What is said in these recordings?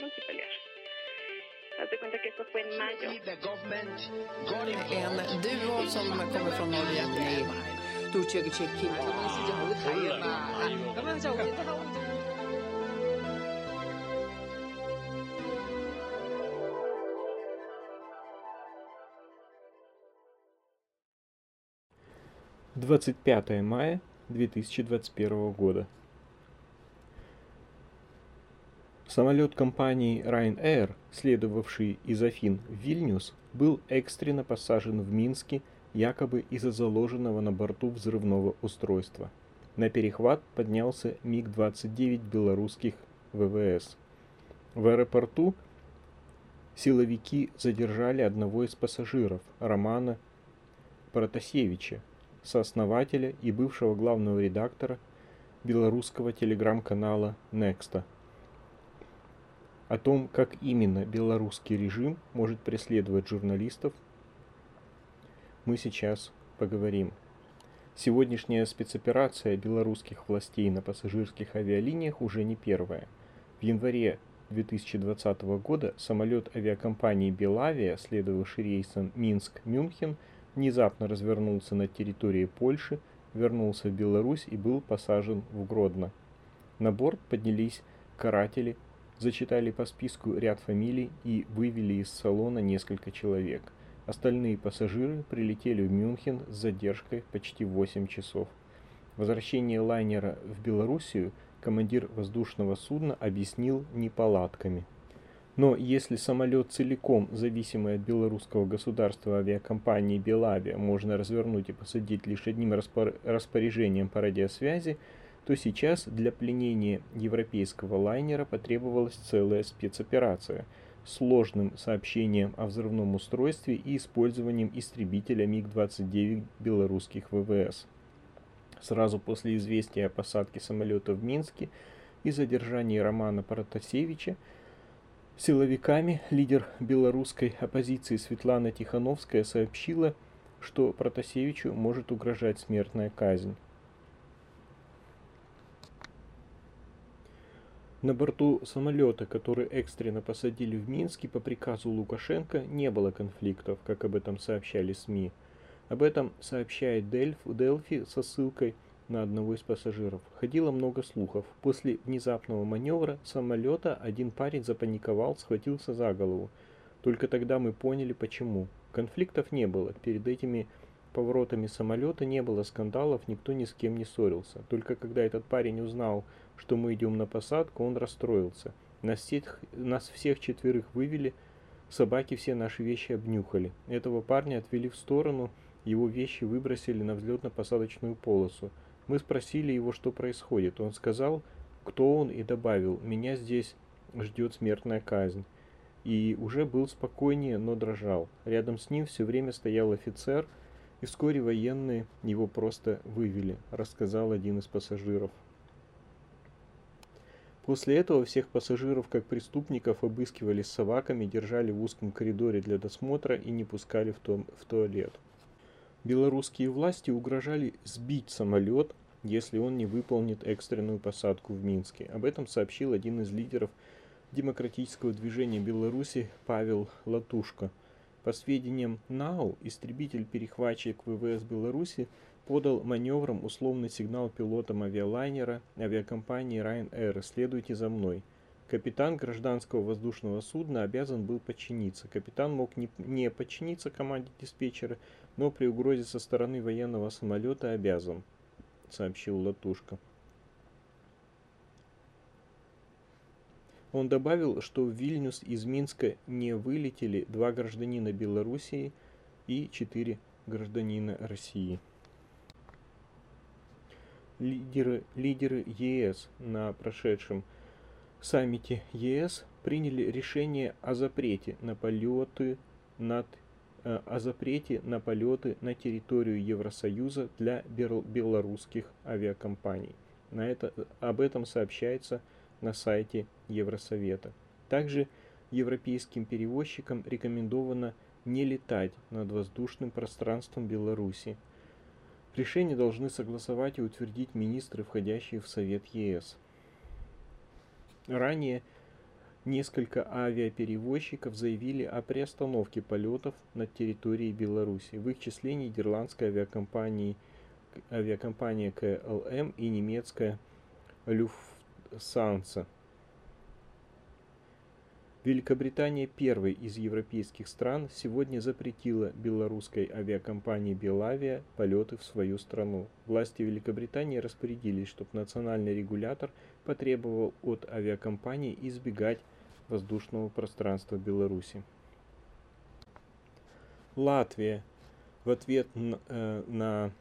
no que pelear. Haz de cuenta que esto fue en mayo. En duo som kommer från Norge. Двадцать пятое мая две тысячи двадцать первого года. Самолет компании Ryanair, следовавший из Афин в Вильнюс, был экстренно посажен в Минске якобы из-за заложенного на борту взрывного устройства. На перехват поднялся МиГ-29 белорусских ВВС. В аэропорту силовики задержали одного из пассажиров, Романа Протасевича, сооснователя и бывшего главного редактора белорусского телеграм-канала Nexta. О том, как именно белорусский режим может преследовать журналистов, мы сейчас поговорим. Сегодняшняя спецоперация белорусских властей на пассажирских авиалиниях уже не первая. В январе 2020 года самолет авиакомпании Белавия, следовавший рейсом Минск-Мюнхен, внезапно развернулся на территории Польши, вернулся в Беларусь и был посажен в Гродно. На борт поднялись каратели зачитали по списку ряд фамилий и вывели из салона несколько человек. Остальные пассажиры прилетели в Мюнхен с задержкой почти 8 часов. Возвращение лайнера в Белоруссию командир воздушного судна объяснил неполадками. Но если самолет целиком зависимый от белорусского государства авиакомпании Белавия можно развернуть и посадить лишь одним распоряжением по радиосвязи, то сейчас для пленения европейского лайнера потребовалась целая спецоперация с сложным сообщением о взрывном устройстве и использованием истребителя МиГ-29 белорусских ВВС. Сразу после известия о посадке самолета в Минске и задержании Романа Протасевича силовиками лидер белорусской оппозиции Светлана Тихановская сообщила, что Протасевичу может угрожать смертная казнь. На борту самолета, который экстренно посадили в Минске по приказу Лукашенко, не было конфликтов, как об этом сообщали СМИ. Об этом сообщает Дельф, Делфи со ссылкой на одного из пассажиров. Ходило много слухов. После внезапного маневра самолета один парень запаниковал, схватился за голову. Только тогда мы поняли, почему. Конфликтов не было. Перед этими поворотами самолета не было скандалов, никто ни с кем не ссорился. Только когда этот парень узнал, что мы идем на посадку, он расстроился. Нас всех, нас всех четверых вывели, собаки все наши вещи обнюхали. Этого парня отвели в сторону, его вещи выбросили на взлетно-посадочную полосу. Мы спросили его, что происходит. Он сказал, кто он, и добавил, меня здесь ждет смертная казнь. И уже был спокойнее, но дрожал. Рядом с ним все время стоял офицер, и вскоре военные его просто вывели, рассказал один из пассажиров. После этого всех пассажиров, как преступников, обыскивали с собаками, держали в узком коридоре для досмотра и не пускали в, том, в туалет. Белорусские власти угрожали сбить самолет, если он не выполнит экстренную посадку в Минске. Об этом сообщил один из лидеров демократического движения Беларуси Павел Латушко. По сведениям НАУ, истребитель-перехватчик ВВС Беларуси подал маневром условный сигнал пилотам авиалайнера авиакомпании Ryanair «Следуйте за мной». Капитан гражданского воздушного судна обязан был подчиниться. Капитан мог не, не подчиниться команде диспетчера, но при угрозе со стороны военного самолета обязан, сообщил Латушка. Он добавил, что в Вильнюс из Минска не вылетели два гражданина Белоруссии и четыре гражданина России. Лидеры, лидеры ЕС на прошедшем саммите ЕС приняли решение о запрете на полеты над э, о запрете на полеты на территорию Евросоюза для белорусских авиакомпаний. На это, об этом сообщается на сайте Евросовета. Также европейским перевозчикам рекомендовано не летать над воздушным пространством Беларуси – Решение должны согласовать и утвердить министры, входящие в Совет ЕС. Ранее Несколько авиаперевозчиков заявили о приостановке полетов над территорией Беларуси. В их числе нидерландская авиакомпания, авиакомпания КЛМ и немецкая Люфтсанса. Великобритания, первой из европейских стран, сегодня запретила белорусской авиакомпании «Белавия» полеты в свою страну. Власти Великобритании распорядились, чтобы национальный регулятор потребовал от авиакомпании избегать воздушного пространства Беларуси. Латвия в ответ на, э, на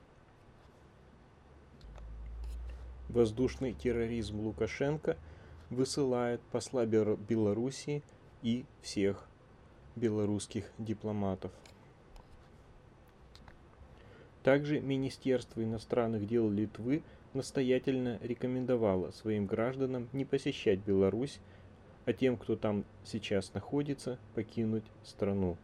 воздушный терроризм Лукашенко высылает посла Белоруссии и всех белорусских дипломатов. Также Министерство иностранных дел Литвы настоятельно рекомендовало своим гражданам не посещать Беларусь, а тем, кто там сейчас находится, покинуть страну.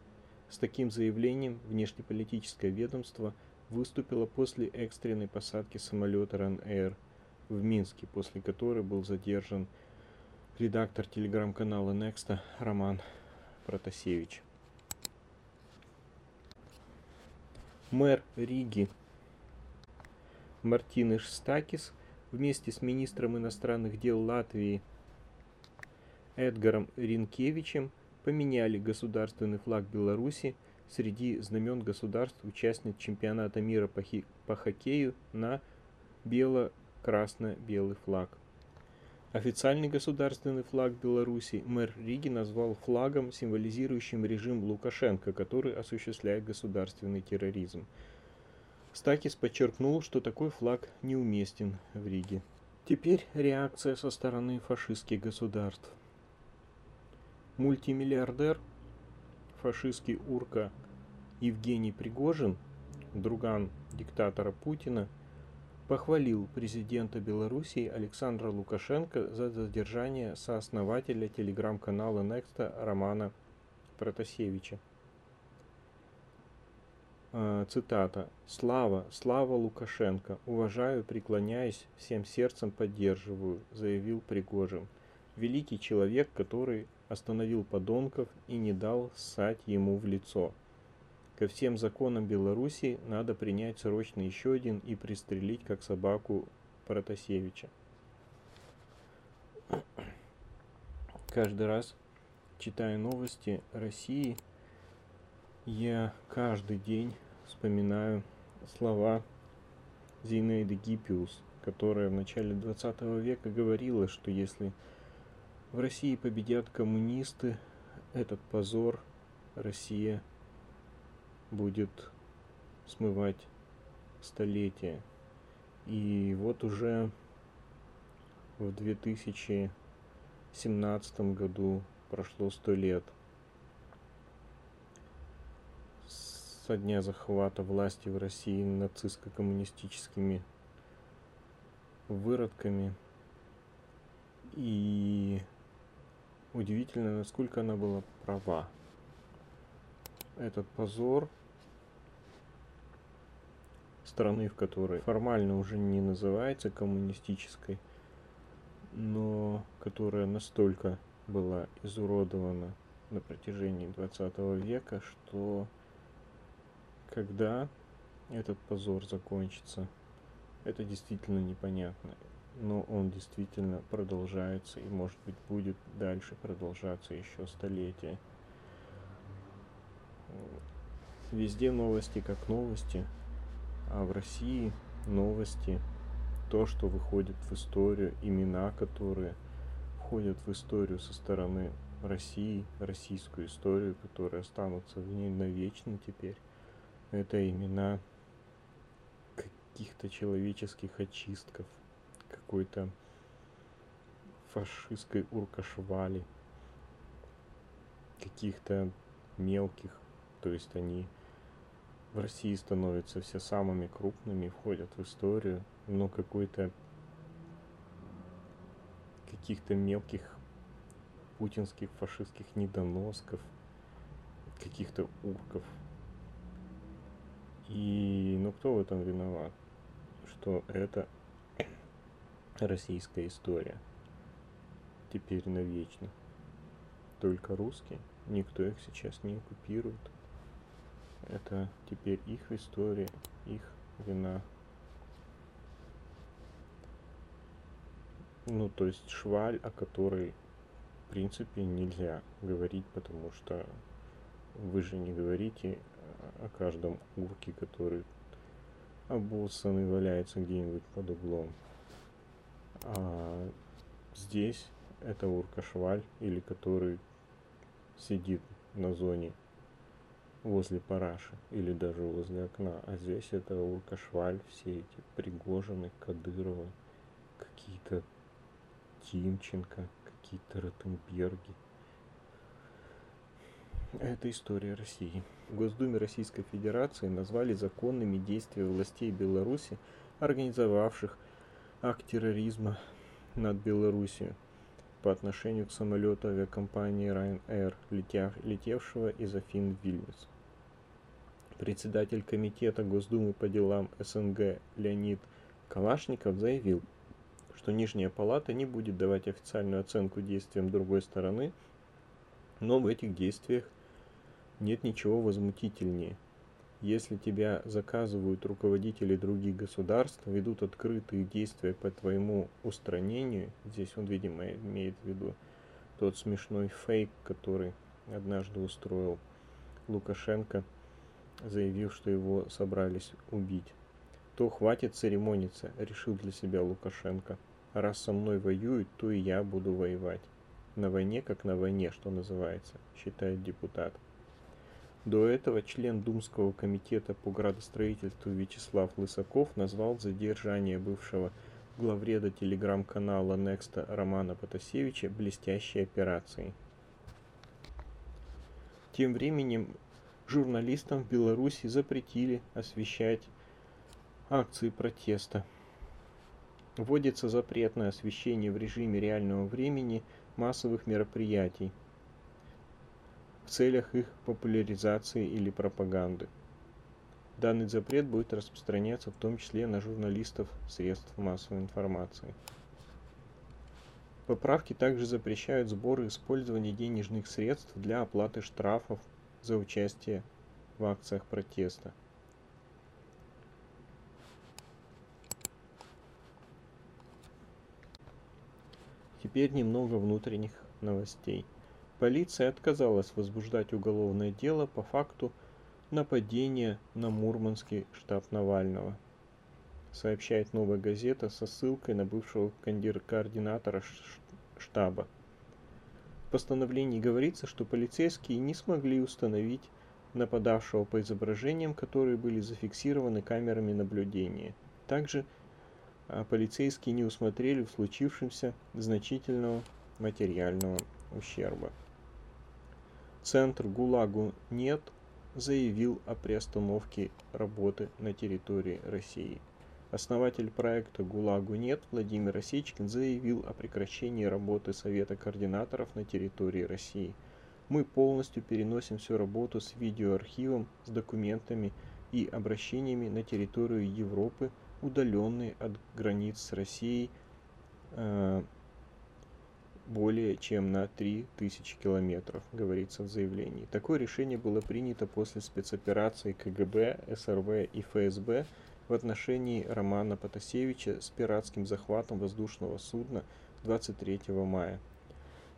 С таким заявлением внешнеполитическое ведомство выступило после экстренной посадки самолета РАН-Эйр в Минске, после которой был задержан редактор телеграм-канала Некста Роман Протасевич. Мэр Риги Мартиныш Стакис вместе с министром иностранных дел Латвии Эдгаром Ринкевичем поменяли государственный флаг Беларуси среди знамен государств участниц чемпионата мира по, хи- по хоккею на бело-красно-белый флаг. Официальный государственный флаг Беларуси мэр Риги назвал флагом, символизирующим режим Лукашенко, который осуществляет государственный терроризм. Стакис подчеркнул, что такой флаг неуместен в Риге. Теперь реакция со стороны фашистских государств. Мультимиллиардер, фашистский урка Евгений Пригожин, друган диктатора Путина – похвалил президента Белоруссии Александра Лукашенко за задержание сооснователя телеграм-канала Некста Романа Протасевича. А, цитата. «Слава, слава Лукашенко! Уважаю, преклоняюсь, всем сердцем поддерживаю», заявил Пригожин. Великий человек, который остановил подонков и не дал ссать ему в лицо – Ко всем законам Беларуси надо принять срочно еще один и пристрелить как собаку Протасевича. Каждый раз, читая новости России, я каждый день вспоминаю слова Зинаиды Гиппиус, которая в начале 20 века говорила, что если в России победят коммунисты, этот позор Россия будет смывать столетия. И вот уже в 2017 году прошло сто лет со дня захвата власти в России нацистско-коммунистическими выродками. И удивительно, насколько она была права. Этот позор – страны, в которой формально уже не называется коммунистической, но которая настолько была изуродована на протяжении 20 века, что когда этот позор закончится, это действительно непонятно. Но он действительно продолжается и, может быть, будет дальше продолжаться еще столетия. Везде новости как новости, а в России новости, то, что выходит в историю, имена, которые входят в историю со стороны России, российскую историю, которые останутся в ней навечно теперь, это имена каких-то человеческих очистков, какой-то фашистской уркашвали, каких-то мелких, то есть они в России становятся все самыми крупными, входят в историю, но какой-то каких-то мелких путинских фашистских недоносков, каких-то урков. И ну кто в этом виноват? Что это российская история. Теперь навечно. только русские. Никто их сейчас не оккупирует. Это теперь их история, их вина. Ну, то есть шваль, о которой, в принципе, нельзя говорить, потому что вы же не говорите о каждом урке, который обоссанный валяется где-нибудь под углом. А здесь это урка-шваль, или который сидит на зоне возле параши или даже возле окна. А здесь это урка-шваль, все эти Пригожины, Кадырова, какие-то Тимченко, какие-то Ротенберги. Это история России. В Госдуме Российской Федерации назвали законными действия властей Беларуси, организовавших акт терроризма над Белоруссией по отношению к самолету авиакомпании Ryanair, летевшего из Афин в Вильнюс. Председатель Комитета Госдумы по делам СНГ Леонид Калашников заявил, что Нижняя Палата не будет давать официальную оценку действиям другой стороны, но в этих действиях нет ничего возмутительнее. Если тебя заказывают руководители других государств, ведут открытые действия по твоему устранению, здесь он, видимо, имеет в виду тот смешной фейк, который однажды устроил Лукашенко, заявив, что его собрались убить, то хватит церемониться, решил для себя Лукашенко. Раз со мной воюют, то и я буду воевать. На войне, как на войне, что называется, считает депутат. До этого член Думского комитета по градостроительству Вячеслав Лысаков назвал задержание бывшего главреда телеграм-канала Некста Романа Потасевича блестящей операцией. Тем временем журналистам в Беларуси запретили освещать акции протеста. Вводится запрет на освещение в режиме реального времени массовых мероприятий, целях их популяризации или пропаганды. Данный запрет будет распространяться в том числе на журналистов средств массовой информации. Поправки также запрещают сбор и использование денежных средств для оплаты штрафов за участие в акциях протеста. Теперь немного внутренних новостей. Полиция отказалась возбуждать уголовное дело по факту нападения на Мурманский штаб Навального, сообщает «Новая газета» со ссылкой на бывшего координатора штаба. В постановлении говорится, что полицейские не смогли установить нападавшего по изображениям, которые были зафиксированы камерами наблюдения. Также а, полицейские не усмотрели в случившемся значительного материального ущерба. Центр ГУЛАГу «Нет» заявил о приостановке работы на территории России. Основатель проекта «ГУЛАГу нет» Владимир Осечкин заявил о прекращении работы Совета координаторов на территории России. Мы полностью переносим всю работу с видеоархивом, с документами и обращениями на территорию Европы, удаленные от границ с Россией, э, более чем на 3000 километров, говорится в заявлении. Такое решение было принято после спецоперации КГБ, СРВ и ФСБ в отношении Романа Потасевича с пиратским захватом воздушного судна 23 мая.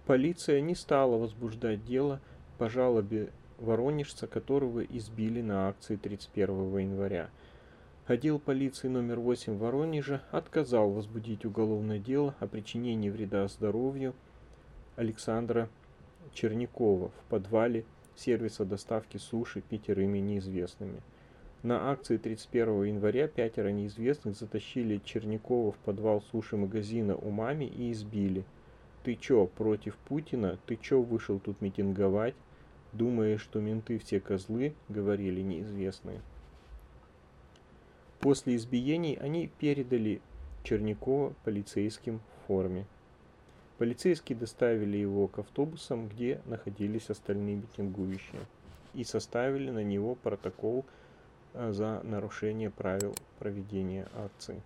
Полиция не стала возбуждать дело по жалобе воронежца, которого избили на акции 31 января. Отдел полиции номер 8 Воронежа отказал возбудить уголовное дело о причинении вреда здоровью Александра Чернякова в подвале сервиса доставки суши пятерыми неизвестными. На акции 31 января пятеро неизвестных затащили Чернякова в подвал суши-магазина у мами и избили. «Ты чё, против Путина? Ты чё вышел тут митинговать? Думаешь, что менты все козлы?» — говорили неизвестные. После избиений они передали Чернякова полицейским в форме. Полицейские доставили его к автобусам, где находились остальные митингующие, и составили на него протокол э, за нарушение правил проведения акции.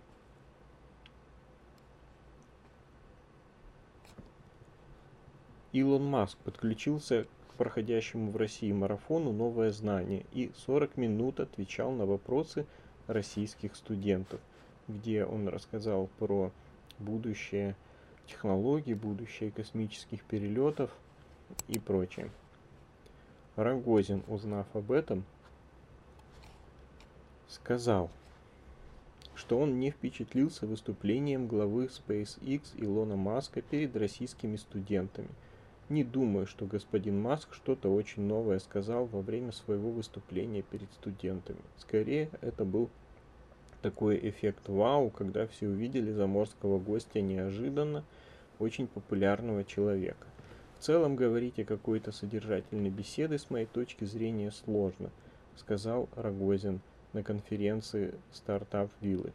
Илон Маск подключился к проходящему в России марафону «Новое знание» и 40 минут отвечал на вопросы российских студентов, где он рассказал про будущее технологий, будущее космических перелетов и прочее. Рогозин, узнав об этом, сказал, что он не впечатлился выступлением главы SpaceX Илона Маска перед российскими студентами. Не думаю, что господин Маск что-то очень новое сказал во время своего выступления перед студентами. Скорее, это был такой эффект вау, когда все увидели заморского гостя неожиданно, очень популярного человека. В целом говорить о какой-то содержательной беседе с моей точки зрения сложно, сказал Рогозин на конференции стартап виллы.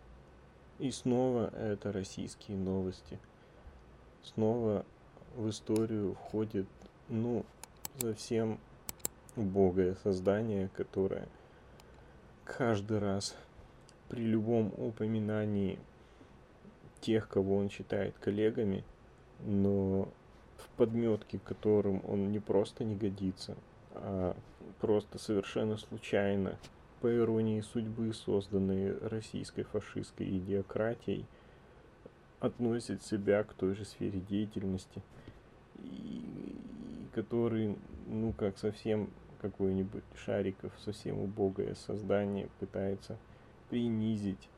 И снова это российские новости. Снова в историю входит, ну, совсем убогое создание, которое каждый раз при любом упоминании тех, кого он считает коллегами, но в подметке, которым он не просто не годится, а просто совершенно случайно, по иронии судьбы, созданные российской фашистской идиократией, относит себя к той же сфере деятельности, и, и который, ну, как совсем какой-нибудь Шариков, совсем убогое создание пытается принизить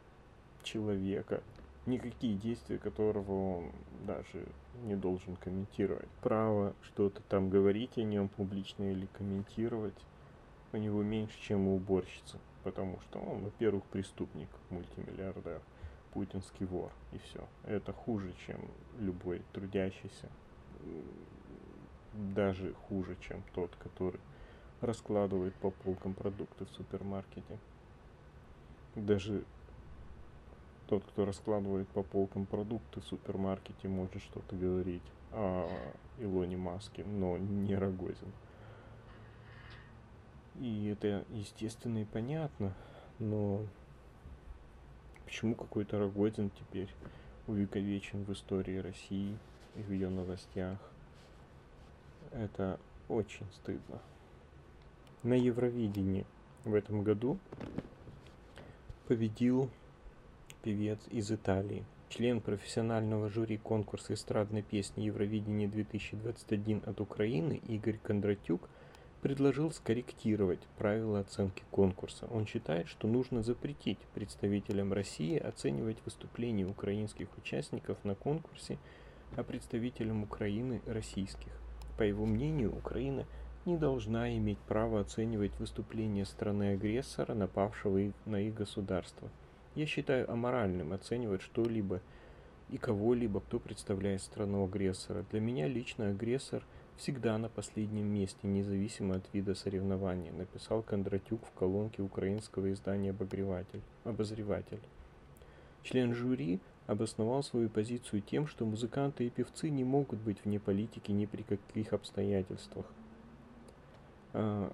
человека, никакие действия которого он даже не должен комментировать. Право что-то там говорить о нем публично или комментировать у него меньше, чем у уборщицы, потому что он, во-первых, преступник, мультимиллиардер, путинский вор, и все. Это хуже, чем любой трудящийся, даже хуже, чем тот, который раскладывает по полкам продукты в супермаркете даже тот, кто раскладывает по полкам продукты в супермаркете, может что-то говорить о Илоне Маске, но не Рогозин. И это естественно и понятно, но почему какой-то Рогозин теперь увековечен в истории России в ее новостях? Это очень стыдно. На Евровидении в этом году победил певец из Италии. Член профессионального жюри конкурса эстрадной песни Евровидение 2021 от Украины Игорь Кондратюк предложил скорректировать правила оценки конкурса. Он считает, что нужно запретить представителям России оценивать выступления украинских участников на конкурсе, а представителям Украины – российских. По его мнению, Украина – не должна иметь права оценивать выступления страны-агрессора, напавшего на их государство. Я считаю аморальным оценивать что-либо и кого-либо, кто представляет страну-агрессора. Для меня лично агрессор всегда на последнем месте, независимо от вида соревнования, написал Кондратюк в колонке украинского издания. «Обозреватель». Член жюри обосновал свою позицию тем, что музыканты и певцы не могут быть вне политики ни при каких обстоятельствах а,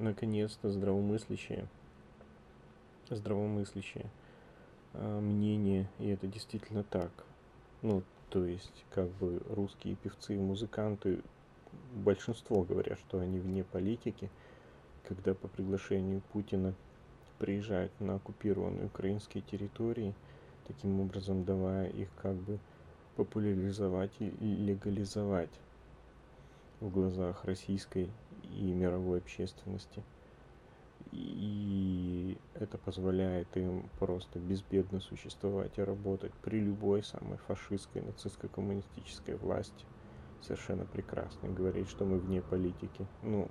наконец-то здравомыслящее, здравомыслящее а, мнение, и это действительно так. Ну, то есть, как бы русские певцы и музыканты, большинство говорят, что они вне политики, когда по приглашению Путина приезжают на оккупированные украинские территории, таким образом давая их как бы популяризовать и легализовать в глазах российской и мировой общественности. И это позволяет им просто безбедно существовать и работать при любой самой фашистской, нацистско-коммунистической власти. Совершенно прекрасно. И говорить, что мы вне политики. Ну,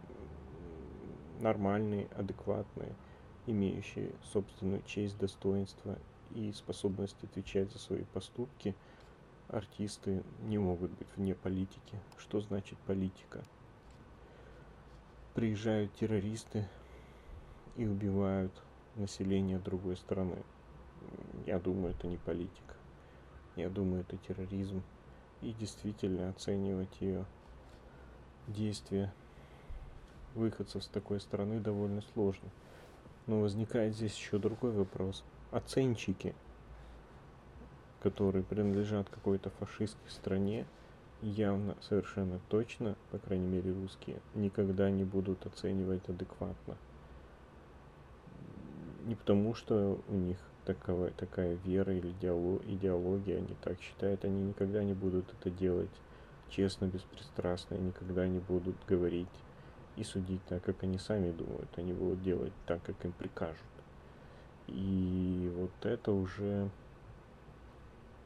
нормальные, адекватные, имеющие собственную честь, достоинство и способность отвечать за свои поступки, артисты не могут быть вне политики. Что значит политика? приезжают террористы и убивают население другой страны. Я думаю, это не политика. Я думаю, это терроризм. И действительно оценивать ее действия выходцев с такой страны довольно сложно. Но возникает здесь еще другой вопрос. Оценщики, которые принадлежат какой-то фашистской стране, явно, совершенно точно, по крайней мере русские, никогда не будут оценивать адекватно. Не потому, что у них такова, такая вера или идеология, они так считают, они никогда не будут это делать честно, беспристрастно, и никогда не будут говорить и судить так, как они сами думают, они будут делать так, как им прикажут. И вот это уже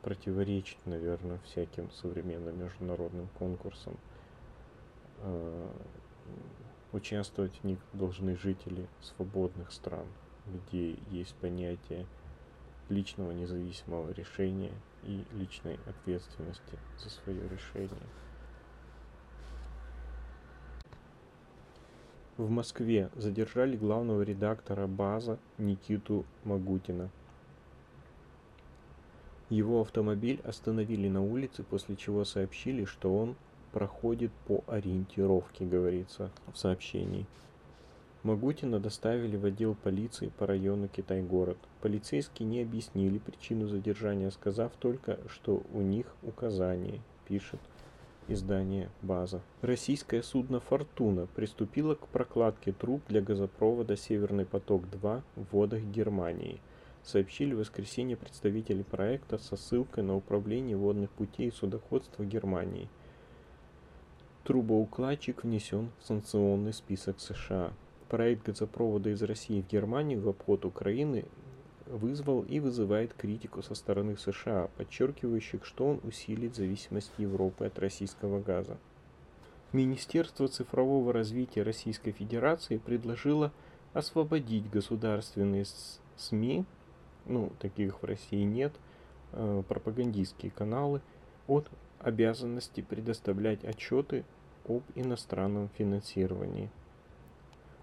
противоречит, наверное, всяким современным международным конкурсам. А, участвовать в них должны жители свободных стран, где есть понятие личного независимого решения и личной ответственности за свое решение. В Москве задержали главного редактора база Никиту Магутина. Его автомобиль остановили на улице, после чего сообщили, что он проходит по ориентировке, говорится в сообщении. Магутина доставили в отдел полиции по району Китай-город. Полицейские не объяснили причину задержания, сказав только, что у них указание, пишет издание «База». Российское судно «Фортуна» приступило к прокладке труб для газопровода «Северный поток-2» в водах Германии, сообщили в воскресенье представители проекта со ссылкой на Управление водных путей и судоходства Германии. Трубоукладчик внесен в санкционный список США. Проект газопровода из России в Германию в обход Украины вызвал и вызывает критику со стороны США, подчеркивающих, что он усилит зависимость Европы от российского газа. Министерство цифрового развития Российской Федерации предложило освободить государственные СМИ, ну, таких в России нет, э, пропагандистские каналы, от обязанности предоставлять отчеты об иностранном финансировании.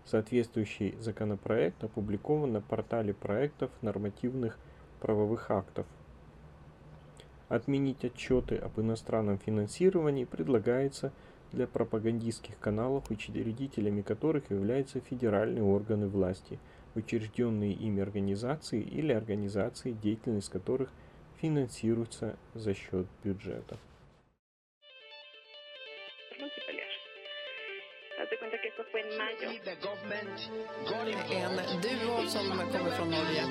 Соответствующий законопроект опубликован на портале проектов нормативных правовых актов. Отменить отчеты об иностранном финансировании предлагается для пропагандистских каналов, учредителями которых являются федеральные органы власти, учрежденные ими организации или организации, деятельность которых финансируется за счет бюджета. En duo som kommer från Norge.